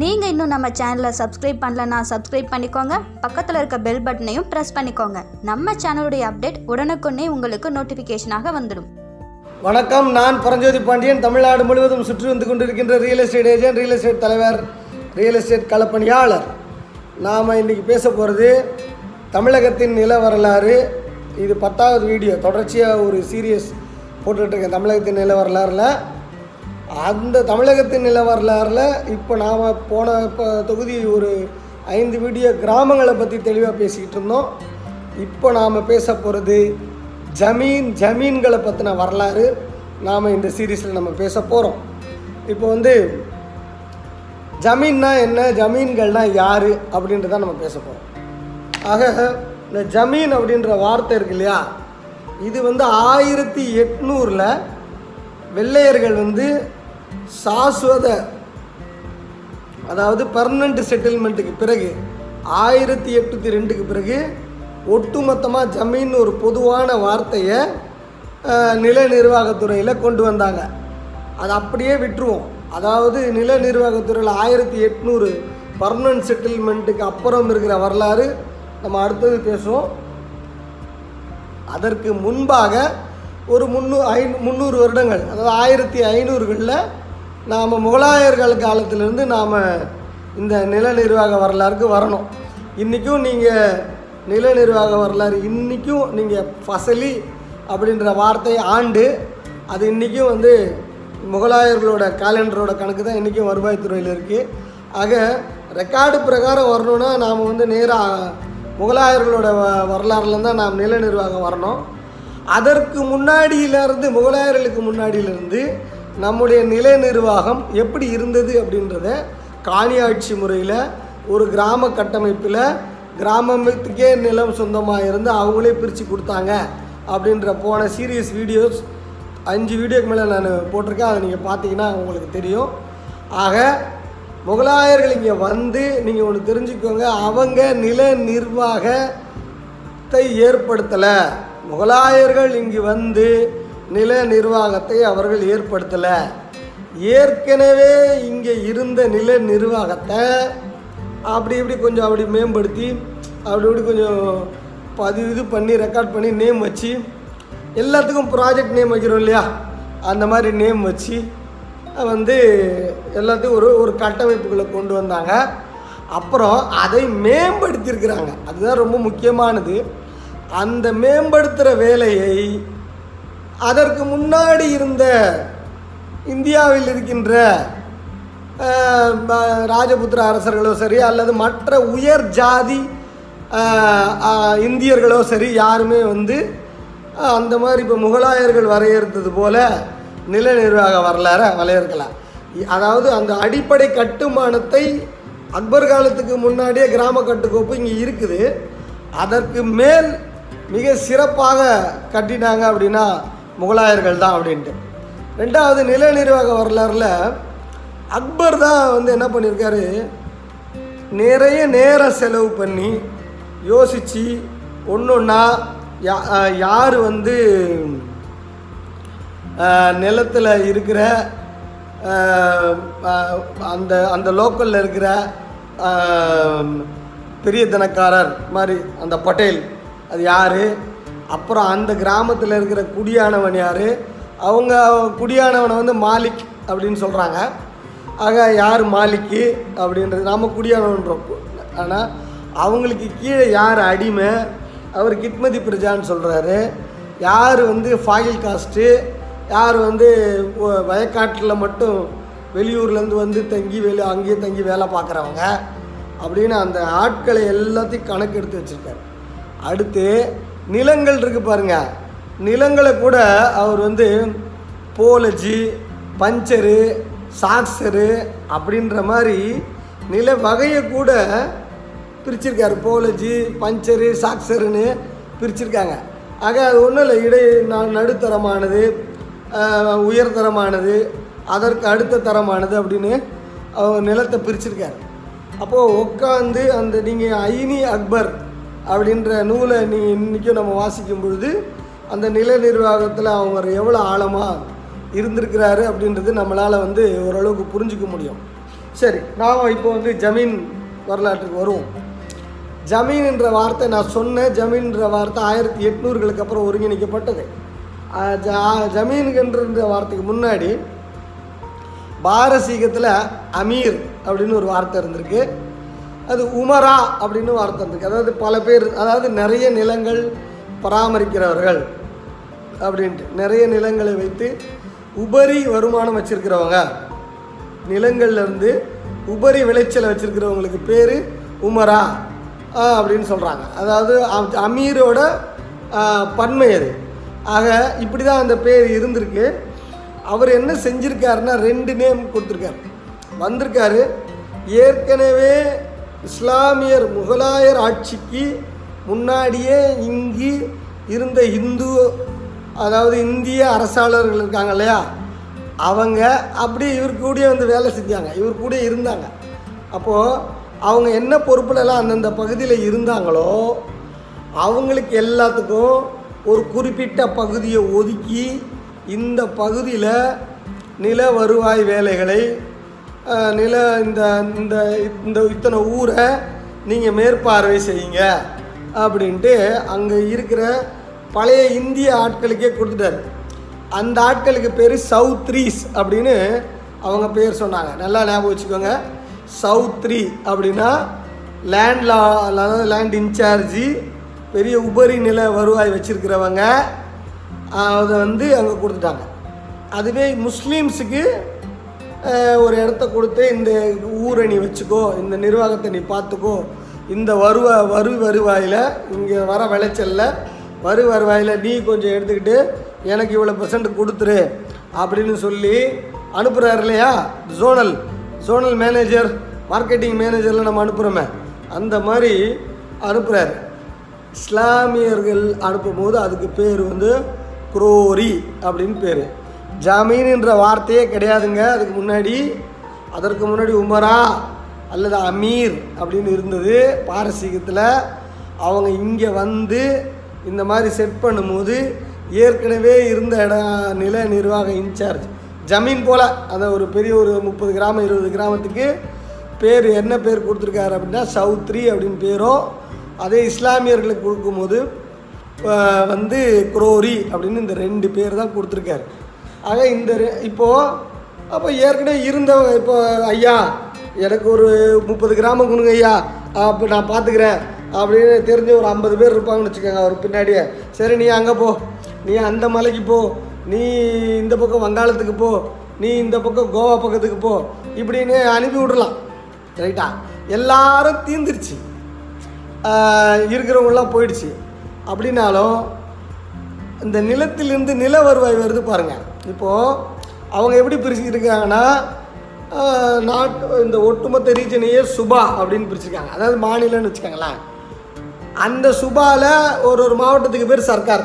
நீங்கள் இன்னும் நம்ம சேனலை சப்ஸ்கிரைப் பண்ணலன்னா சப்ஸ்கிரைப் பண்ணிக்கோங்க. பக்கத்தில் இருக்க பெல் பட்டனையும் ப்ரெஸ் பண்ணிக்கோங்க. நம்ம சேனலுடைய அப்டேட் உடனுக்குடனே உங்களுக்கு நோட்டிஃபிகேஷனாக வந்துடும். வணக்கம். நான் பரஞ்சோதி பாண்டியன். தமிழ்நாடு முழுவதும் சுற்றி வந்து கொண்டிருக்கின்ற real estate agent real estate தலைவர் ரியல் எஸ்டேட் களப்பணியாளர் நாம் இன்றைக்கி பேச போகிறது தமிழகத்தின் நில வரலாறு. இது பத்தாவது வீடியோ. தொடர்ச்சியாக ஒரு சீரியஸ் போட்டுட்ருக்கேன் தமிழகத்தின் நில வரலாறில். அந்த தமிழகத்தின் நில வரலாறில் இப்போ நாம் போன இப்போ தொகுதி ஒரு ஐந்து வீடியோ கிராமங்களை பற்றி தெளிவாக பேசிக்கிட்டு இருந்தோம். இப்போ நாம் பேச போகிறது ஜமீன் ஜமீன்களை பற்றின வரலாறு. நாம் இந்த சீரீஸில் நம்ம பேச போகிறோம் இப்போ வந்து ஜமீன்னா என்ன ஜமீன்கள்னால் யார் அப்படின்றத நம்ம பேச போகிறோம் ஆக இந்த ஜமீன் அப்படின்ற வார்த்தை இருக்கு இல்லையா? இது வந்து ஆயிரத்தி எட்நூறில் வெள்ளையர்கள் வந்து சாஸ்வத அதாவது பர்மனண்ட் செட்டில்மெண்ட்டுக்கு பிறகு ஆயிரத்தி எட்நூற்றி ரெண்டுக்கு பிறகு ஒட்டுமொத்தமாக ஜமீன் ஒரு பொதுவான வார்த்தையை நில நிர்வாகத்துறையில் கொண்டு வந்தாங்க. அதை அப்படியே விட்டுருவோம். அதாவது நில நிர்வாகத்துறையில் ஆயிரத்தி எட்நூறு பர்மனன்ட் செட்டில்மெண்ட்டுக்கு அப்புறம் இருக்கிற வரலாறு நம்ம அடுத்தது பேசுவோம். அதற்கு முன்பாக ஒரு முன்னூ ஐ முந்நூறு வருடங்கள் அதாவது ஆயிரத்தி ஐநூறுகளில் நாம் முகலாயர்கள் காலத்திலேருந்து நாம் இந்த நில நிர்வாக வரலாறுக்கு வரணும். இன்றைக்கும் நீங்கள் நில நிர்வாக வரலாறு இன்றைக்கும் நீங்கள் ஃபசலி அப்படின்ற வார்த்தை ஆண்டு அது இன்றைக்கும் வந்து முகலாயர்களோட காலண்டரோட கணக்கு தான் இன்றைக்கும் வருவாய்த்துறையில் இருக்குது ஆக ரெக்கார்டு பிரகாரம் வரணும்னா நாம் வந்து நேராக முகலாயர்களோட வ வரலாறுலேருந்து தான் நாம் நில நிர்வாகம் வரணும். அதற்கு முன்னாடியிலேருந்து முகலாயர்களுக்கு முன்னாடியிலேருந்து நம்முடைய நில நிர்வாகம் எப்படி இருந்தது அப்படின்றத காணியாட்சி முறையில் ஒரு கிராம கட்டமைப்பில் கிராமத்துக்கே நிலம் சொந்தமாக இருந்து அவங்களே பிரித்து கொடுத்தாங்க அப்படின்ற போன சீரியஸ் வீடியோஸ் அஞ்சு வீடியோக்கு மேலே நான் போட்டிருக்கேன். அதை நீங்கள் பார்த்தீங்கன்னா உங்களுக்கு தெரியும். ஆக முகலாயர்கள் இங்கே வந்து நீங்கள் ஒன்று தெரிஞ்சுக்கோங்க அவங்க நில நிர்வாகத்தை ஏற்படுத்தலை. முகலாயர்கள் இங்கு வந்து நில நிர்வாகத்தை அவர்கள் ஏற்படுத்தலை. ஏற்கனவே இங்கே இருந்த நில நிர்வாகத்தை அப்படி இப்படி கொஞ்சம் அப்படி மேம்படுத்தி அப்படி இப்படி கொஞ்சம் பதிவு இது பண்ணி ரெக்கார்ட் பண்ணி நேம் வச்சு எல்லாத்துக்கும் ப்ராஜெக்ட் நேம் வைக்கிறோம் இல்லையா? அந்த மாதிரி நேம் வச்சு வந்து எல்லாத்தையும் ஒரு ஒரு கட்டமைப்புகளை கொண்டு வந்தாங்க. அப்புறம் அதை மேம்படுத்தியிருக்கிறாங்க. அதுதான் ரொம்ப முக்கியமானது. அந்த மேம்படுத்துகிற வேலையை அதற்கு முன்னாடி இருந்த இந்தியாவில் இருக்கின்ற ப- ராஜபுத்திர அரசர்களோ சரி அல்லது மற்ற உயர் ஜாதி இந்தியர்களோ சரி யாருமே வந்து அந்த மாதிரி இப்போ முகலாயர்கள் வரையறுத்தது போல நில நிர்வாக வரலாறை வரையறுக்கலாம். அதாவது அந்த அடிப்படை கட்டுமானத்தை அக்பர் காலத்துக்கு முன்னாடியே கிராம கட்டுக்கோப்பு இங்கே இருக்குது. அதற்கு மேல் மிக சிறப்பாக கட்டினாங்க அப்படின்னா முகலாயர்கள் தான் அப்படின்ட்டு. ரெண்டாவது நில நிர்வாக வரலாறில் அக்பர் தான் வந்து என்ன பண்ணியிருக்காரு நிறைய நேரம் செலவு பண்ணி யோசித்து ஒன்று ஒன்றா யா யார் வந்து நிலத்தில் இருக்கிற அந்த அந்த லோக்கலில் இருக்கிற பெரிய தனக்காரர் மாதிரி அந்த பட்டேல். அது யார்? அப்புறம் அந்த கிராமத்தில் இருக்கிற குடியானவன் யார்? அவங்க குடியானவனை வந்து மாலிக் அப்படின்னு சொல்கிறாங்க ஆக யார் மாலிக்கு அப்படின்றது நாம் குடியானவன்றோம். ஆனால் அவங்களுக்கு கீழே யார் அடிமை? அவர் கிட்மதி பிரஜான்னு சொல்கிறாரு யார் வந்து ஃபாயில் காஸ்ட்டு யார் வந்து வயக்காட்டில் மட்டும் வெளியூர்லேருந்து வந்து தங்கி வெளி அங்கேயே தங்கி வேலை பார்க்குறவங்க? அப்படின்னு அந்த ஆட்களை எல்லாத்தையும் கணக்கு எடுத்து வச்சுருக்காரு. அடுத்து நிலங்கள் இருக்கு பாருங்க. நிலங்களை கூட அவர் வந்து போலஜி பஞ்சரு சாக்ஸரு அப்படின்ற மாதிரி நில வகையை கூட பிரிச்சிருக்காரு. போலஜி பஞ்சரு சாக்ஸருன்னு பிரிச்சிருக்காங்க. ஆக அது ஒன்றும் இல்லை. இடை ந- நடுத்தரமானது உயர்தரமானது அதற்கு அடுத்த தரமானது அப்படின்னு அவர் நிலத்தை பிரிச்சிருக்காரு. அப்போது உட்காந்து அந்த நீங்கள் ஐனி அக்பர் அப்படின்ற நூலை நீ இன்றைக்கும் நம்ம வாசிக்கும் பொழுது அந்த நில நிர்வாகத்தில் அவங்க எவ்வளோ ஆழமாக இருந்திருக்கிறாரு அப்படின்றது நம்மளால் வந்து ஓரளவுக்கு புரிஞ்சுக்க முடியும். சரி நாம் இப்போ வந்து ஜமீன் வரலாற்றுக்கு வருவோம். ஜமீன்ன்ற வார்த்தை நான் சொன்னேன் ஜமீன்ன்ற வார்த்தை ஆயிரத்தி எட்நூறுகளுக்கு அப்புறம் ஒருங்கிணைக்கப்பட்டது. அஹ் ஜ- வார்த்தைக்கு முன்னாடி பாரசீகத்தில் அமீர் அப்படின்னு ஒரு வார்த்தை இருந்திருக்கு. அது உமரா அப்படின்னு வார்த்தை இருக்குது அதாவது பல பேர் அதாவது நிறைய நிலங்கள் பராமரிக்கிறவர்கள் அப்படின்ட்டு. நிறைய நிலங்களை வைத்து உபரி வருமானம் வச்சுருக்கிறவங்க. நிலங்கள்லேருந்து உபரி விளைச்சலை வச்சுருக்கிறவங்களுக்கு பேர் உமரா அப்படின்னு சொல்கிறாங்க அதாவது அமீரோட பன்மை அது. ஆக இப்படி தான் அந்த பேர் இருந்திருக்கு. அவர் என்ன செஞ்சுருக்காருன்னா ரெண்டு நேம் கொடுத்துருக்காரு. வந்திருக்காரு. ஏற்கனவே இஸ்லாமியர் முகலாயர் ஆட்சிக்கு முன்னாடியே இங்கு இருந்த இந்து அதாவது இந்திய அரசாளர்கள் இருக்காங்க இல்லையா? அவங்க அப்படியே இவர் கூடயே வந்து வேலை செஞ்சாங்க. இவர் கூட இருந்தாங்க. அப்போது அவங்க என்ன பொறுப்புலலாம் அந்தந்த பகுதியில் இருந்தாங்களோ அவங்களுக்கு எல்லாத்துக்கும் ஒரு குறிப்பிட்ட பகுதியை ஒதுக்கி இந்த பகுதியில் நில வருவாய் வேலைகளை நில இந்த இந்த இந்த இத்தனை ஊரை நீங்கள் மேற்பார்வை செய்யுங்க அப்படின்ட்டு அங்கே இருக்கிற பழைய இந்திய ஆட்களுக்கே கொடுத்துட்டாரு. அந்த ஆட்களுக்கு பேர் சவுத்ரீஸ் அப்படின்னு அவங்க பேர் சொன்னாங்க. நல்லா ஞாபகம் வச்சுக்கோங்க. சவுத்ரி அப்படின்னா லேண்ட் லா அதாவது லேண்ட் இன்சார்ஜி பெரிய உபரி நில வருவாய் வச்சுருக்கிறவங்க அதை வந்து அங்கே கொடுத்துட்டாங்க. அதுவே முஸ்லீம்ஸுக்கு ஒரு இடத்த கொடுத்து இந்த ஊரை நீ வச்சுக்கோ இந்த நிர்வாகத்தை நீ பார்த்துக்கோ. இந்த வருவா வரு வருவாயில் இங்கே வர விளைச்சலில் வரு வருவாயில் நீ கொஞ்சம் எடுத்துக்கிட்டு எனக்கு இவ்வளோ பர்சன்ட் கொடுத்துரு அப்படின்னு சொல்லி அனுப்புகிறார் இல்லையா? ஜோனல் ஜோனல் மேனேஜர் மார்க்கெட்டிங் மேனேஜரில் நம்ம அனுப்புகிறோமே அந்த மாதிரி அனுப்புகிறாரு இஸ்லாமியர்கள் அனுப்பும்போது அதுக்கு பேர் வந்து குரோரி அப்படின்னு பேர். ஜமீன் என்ற வார்த்தையே கிடையாதுங்க. அதுக்கு முன்னாடி அதற்கு முன்னாடி உமரா அல்லது அமீர் அப்படின்னு இருந்தது. பாரசீகத்தில் அவங்க இங்கே வந்து இந்த மாதிரி செட் பண்ணும்போது ஏற்கனவே இருந்த இடம் நில நிர்வாக இன்சார்ஜ் ஜமீன் போல் அந்த ஒரு பெரிய ஒரு முப்பது கிராமம் இருபது கிராமத்துக்கு பேர் என்ன பேர் கொடுத்துருக்காரு அப்படின்னா சௌத்ரி அப்படின்னு பேரும் அதே இஸ்லாமியர்களுக்கு கொடுக்கும்போது வந்து குரோரி அப்படின்னு இந்த ரெண்டு பேர் தான் கொடுத்துருக்காரு. ஆக இந்த இப்போது அப்போ ஏற்கனவே இருந்தவங்க இப்போ ஐயா எனக்கு ஒரு முப்பது கிராமம் கொடுங்க ஐயா. அப்போ நான் பார்த்துக்கிறேன் அப்படின்னு தெரிஞ்ச ஒரு ஐம்பது பேர் இருப்பாங்கன்னு வச்சுக்கோங்க அவர் பின்னாடியே. சரி நீ அங்கே போ. நீ அந்த மலைக்கு போ. நீ இந்த பக்கம் வங்காளத்துக்கு போ. நீ இந்த பக்கம் கோவா பக்கத்துக்கு போ. இப்படின்னு அனுப்பி விடலாம் ரைட்டா? எல்லாரும் தீந்துருச்சு. இருக்கிறவங்களாம் போயிடுச்சு. அப்படின்னாலும் இந்த நிலத்திலிருந்து நில வருவாய் வருது பாருங்கள் இப்போது அவங்க எப்படி பிரிச்சுருக்காங்கன்னா நாட்டு இந்த ஒட்டுமொத்த ரீஜனையே சுபா அப்படின்னு பிரிச்சிருக்காங்க. அதாவது மாநிலம்னு வச்சுக்கோங்களேன். அந்த சுபாவில் ஒரு ஒரு மாவட்டத்துக்கு பேர் சர்க்கார்.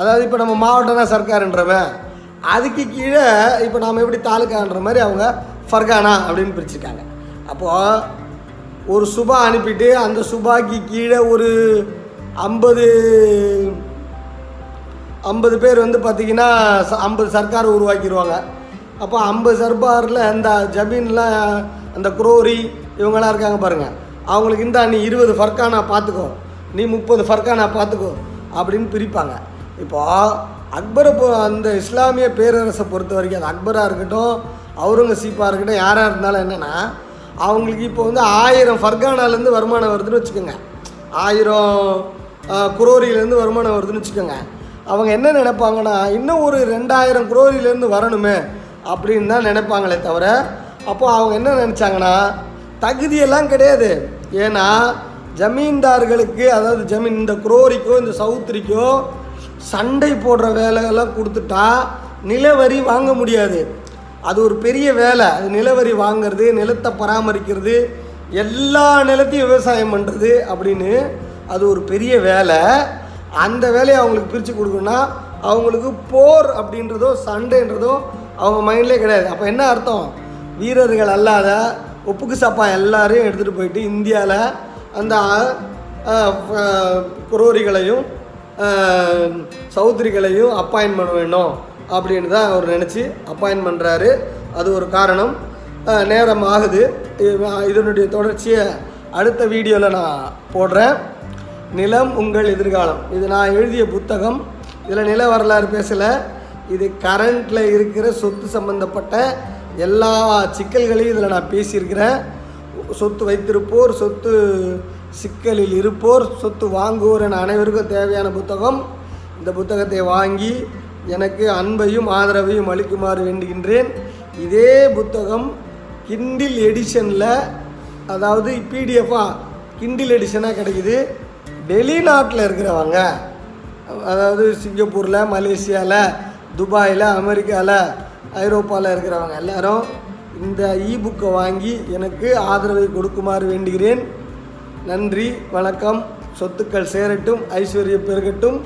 அதாவது இப்போ நம்ம மாவட்டம்னா சர்க்காருன்றவன். அதுக்கு கீழே இப்போ நாம் எப்படி தாலுக்கான்ற மாதிரி அவங்க ஃபர்கானா அப்படின்னு பிரிச்சிருக்காங்க. அப்போது ஒரு சுபா அனுப்பிட்டு அந்த சுபாக்கு கீழே ஒரு ஐம்பது ஐம்பது பேர் வந்து பார்த்திங்கன்னா ஐம்பது சர்க்கார் உருவாக்கிடுவாங்க. அப்போ ஐம்பது சர்க்காரில் அந்த ஜமீன்லாம் அந்த குரோரி இவங்களாம் இருக்காங்க பாருங்கள் அவங்களுக்கு இந்த நீ இருபது ஃபர்கானா பார்த்துக்கோ. நீ முப்பது ஃபர்கானா பார்த்துக்கோ அப்படின்னு பிரிப்பாங்க. இப்போ அக்பரை பொ அந்த இஸ்லாமிய பேரரசை பொறுத்த வரைக்கும் அது அக்பராக இருக்கட்டும் அவுரங்கசீப்பாக இருக்கட்டும் யாராக இருந்தாலும் என்னென்னா அவங்களுக்கு இப்போ வந்து ஆயிரம் ஃபர்கானாலேருந்து வருமானம் வருதுன்னு வச்சுக்கோங்க. ஆயிரம் குரோரியிலேருந்து வருமானம் வருதுன்னு வச்சுக்கோங்க. அவங்க என்ன நினைப்பாங்கன்னா இன்னும் ஒரு ரெண்டாயிரம் குரோரியிலேருந்து வரணுமே அப்படின்னு தான் நினைப்பாங்களே தவிர அப்போ அவங்க என்ன நினச்சாங்கன்னா தகுதியெல்லாம் கிடையாது. ஏன்னா ஜமீன்தார்களுக்கு அதாவது ஜமீன் இந்த குரோரிக்கோ இந்த சவுத்திரிக்கோ சண்டை போடுற வேலையெல்லாம் கொடுத்துட்டா நிலவரி வாங்க முடியாது. அது ஒரு பெரிய வேலை. அது நிலவரி வாங்குறது நிலத்தை பராமரிக்கிறது எல்லா நிலத்தையும் விவசாயம் பண்ணுறது அப்படின்னு அது ஒரு பெரிய வேலை. அந்த வேலையை அவங்களுக்கு பிரித்து கொடுக்கணும்னா அவங்களுக்கு போர் அப்படின்றதோ சண்டைன்றதோ அவங்க மைண்ட்லேயே கிடையாது. அப்போ என்ன அர்த்தம்? வீரர்கள் அல்லாத ஒப்புக்கு சப்பா எல்லாரையும் எடுத்துகிட்டு போயிட்டு இந்தியாவில் அந்த குரோரிகளையும் சௌத்ரிகளையும் அப்பாயின் பண்ண வேணும் அப்படின்னு தான் அவர் நினச்சி அப்பாயின் பண்ணுறாரு அது ஒரு காரணம். நேரம் ஆகுது. இது- இதனுடைய தொடர்ச்சியை அடுத்த வீடியோவில் நான் போடுறேன். நிலம் உங்கள் எதிர்காலம். இது நான் எழுதிய புத்தகம். இதில் நில வரலாறு பேசலை. இது கரண்ட்டில் இருக்கிற சொத்து சம்பந்தப்பட்ட எல்லா சிக்கல்களையும் இதில் நான் பேசியிருக்கிறேன். சொத்து வைத்திருப்போர் சொத்து சிக்கலில் இருப்போர் சொத்து வாங்குவோர் என அனைவருக்கும் தேவையான புத்தகம். இந்த புத்தகத்தை வாங்கி எனக்கு அன்பையும் ஆதரவையும் அளிக்குமாறு வேண்டுகின்றேன். இதே புத்தகம் கிண்டில் எடிஷனில் அதாவது பிடிஎஃபாக கிண்டில் எடிஷனாக கிடைக்குது. வெளிநாட்டில் இருக்கிறவங்க அதாவது சிங்கப்பூரில் மலேசியாவில் துபாயில் அமெரிக்காவில் ஐரோப்பாவில் இருக்கிறவங்க எல்லாரும் இந்த இபுக்கை வாங்கி எனக்கு ஆதரவை கொடுக்குமாறு வேண்டுகிறேன். நன்றி வணக்கம். சொத்துக்கள் சேரட்டும் ஐஸ்வர்யம் பெருகட்டும்.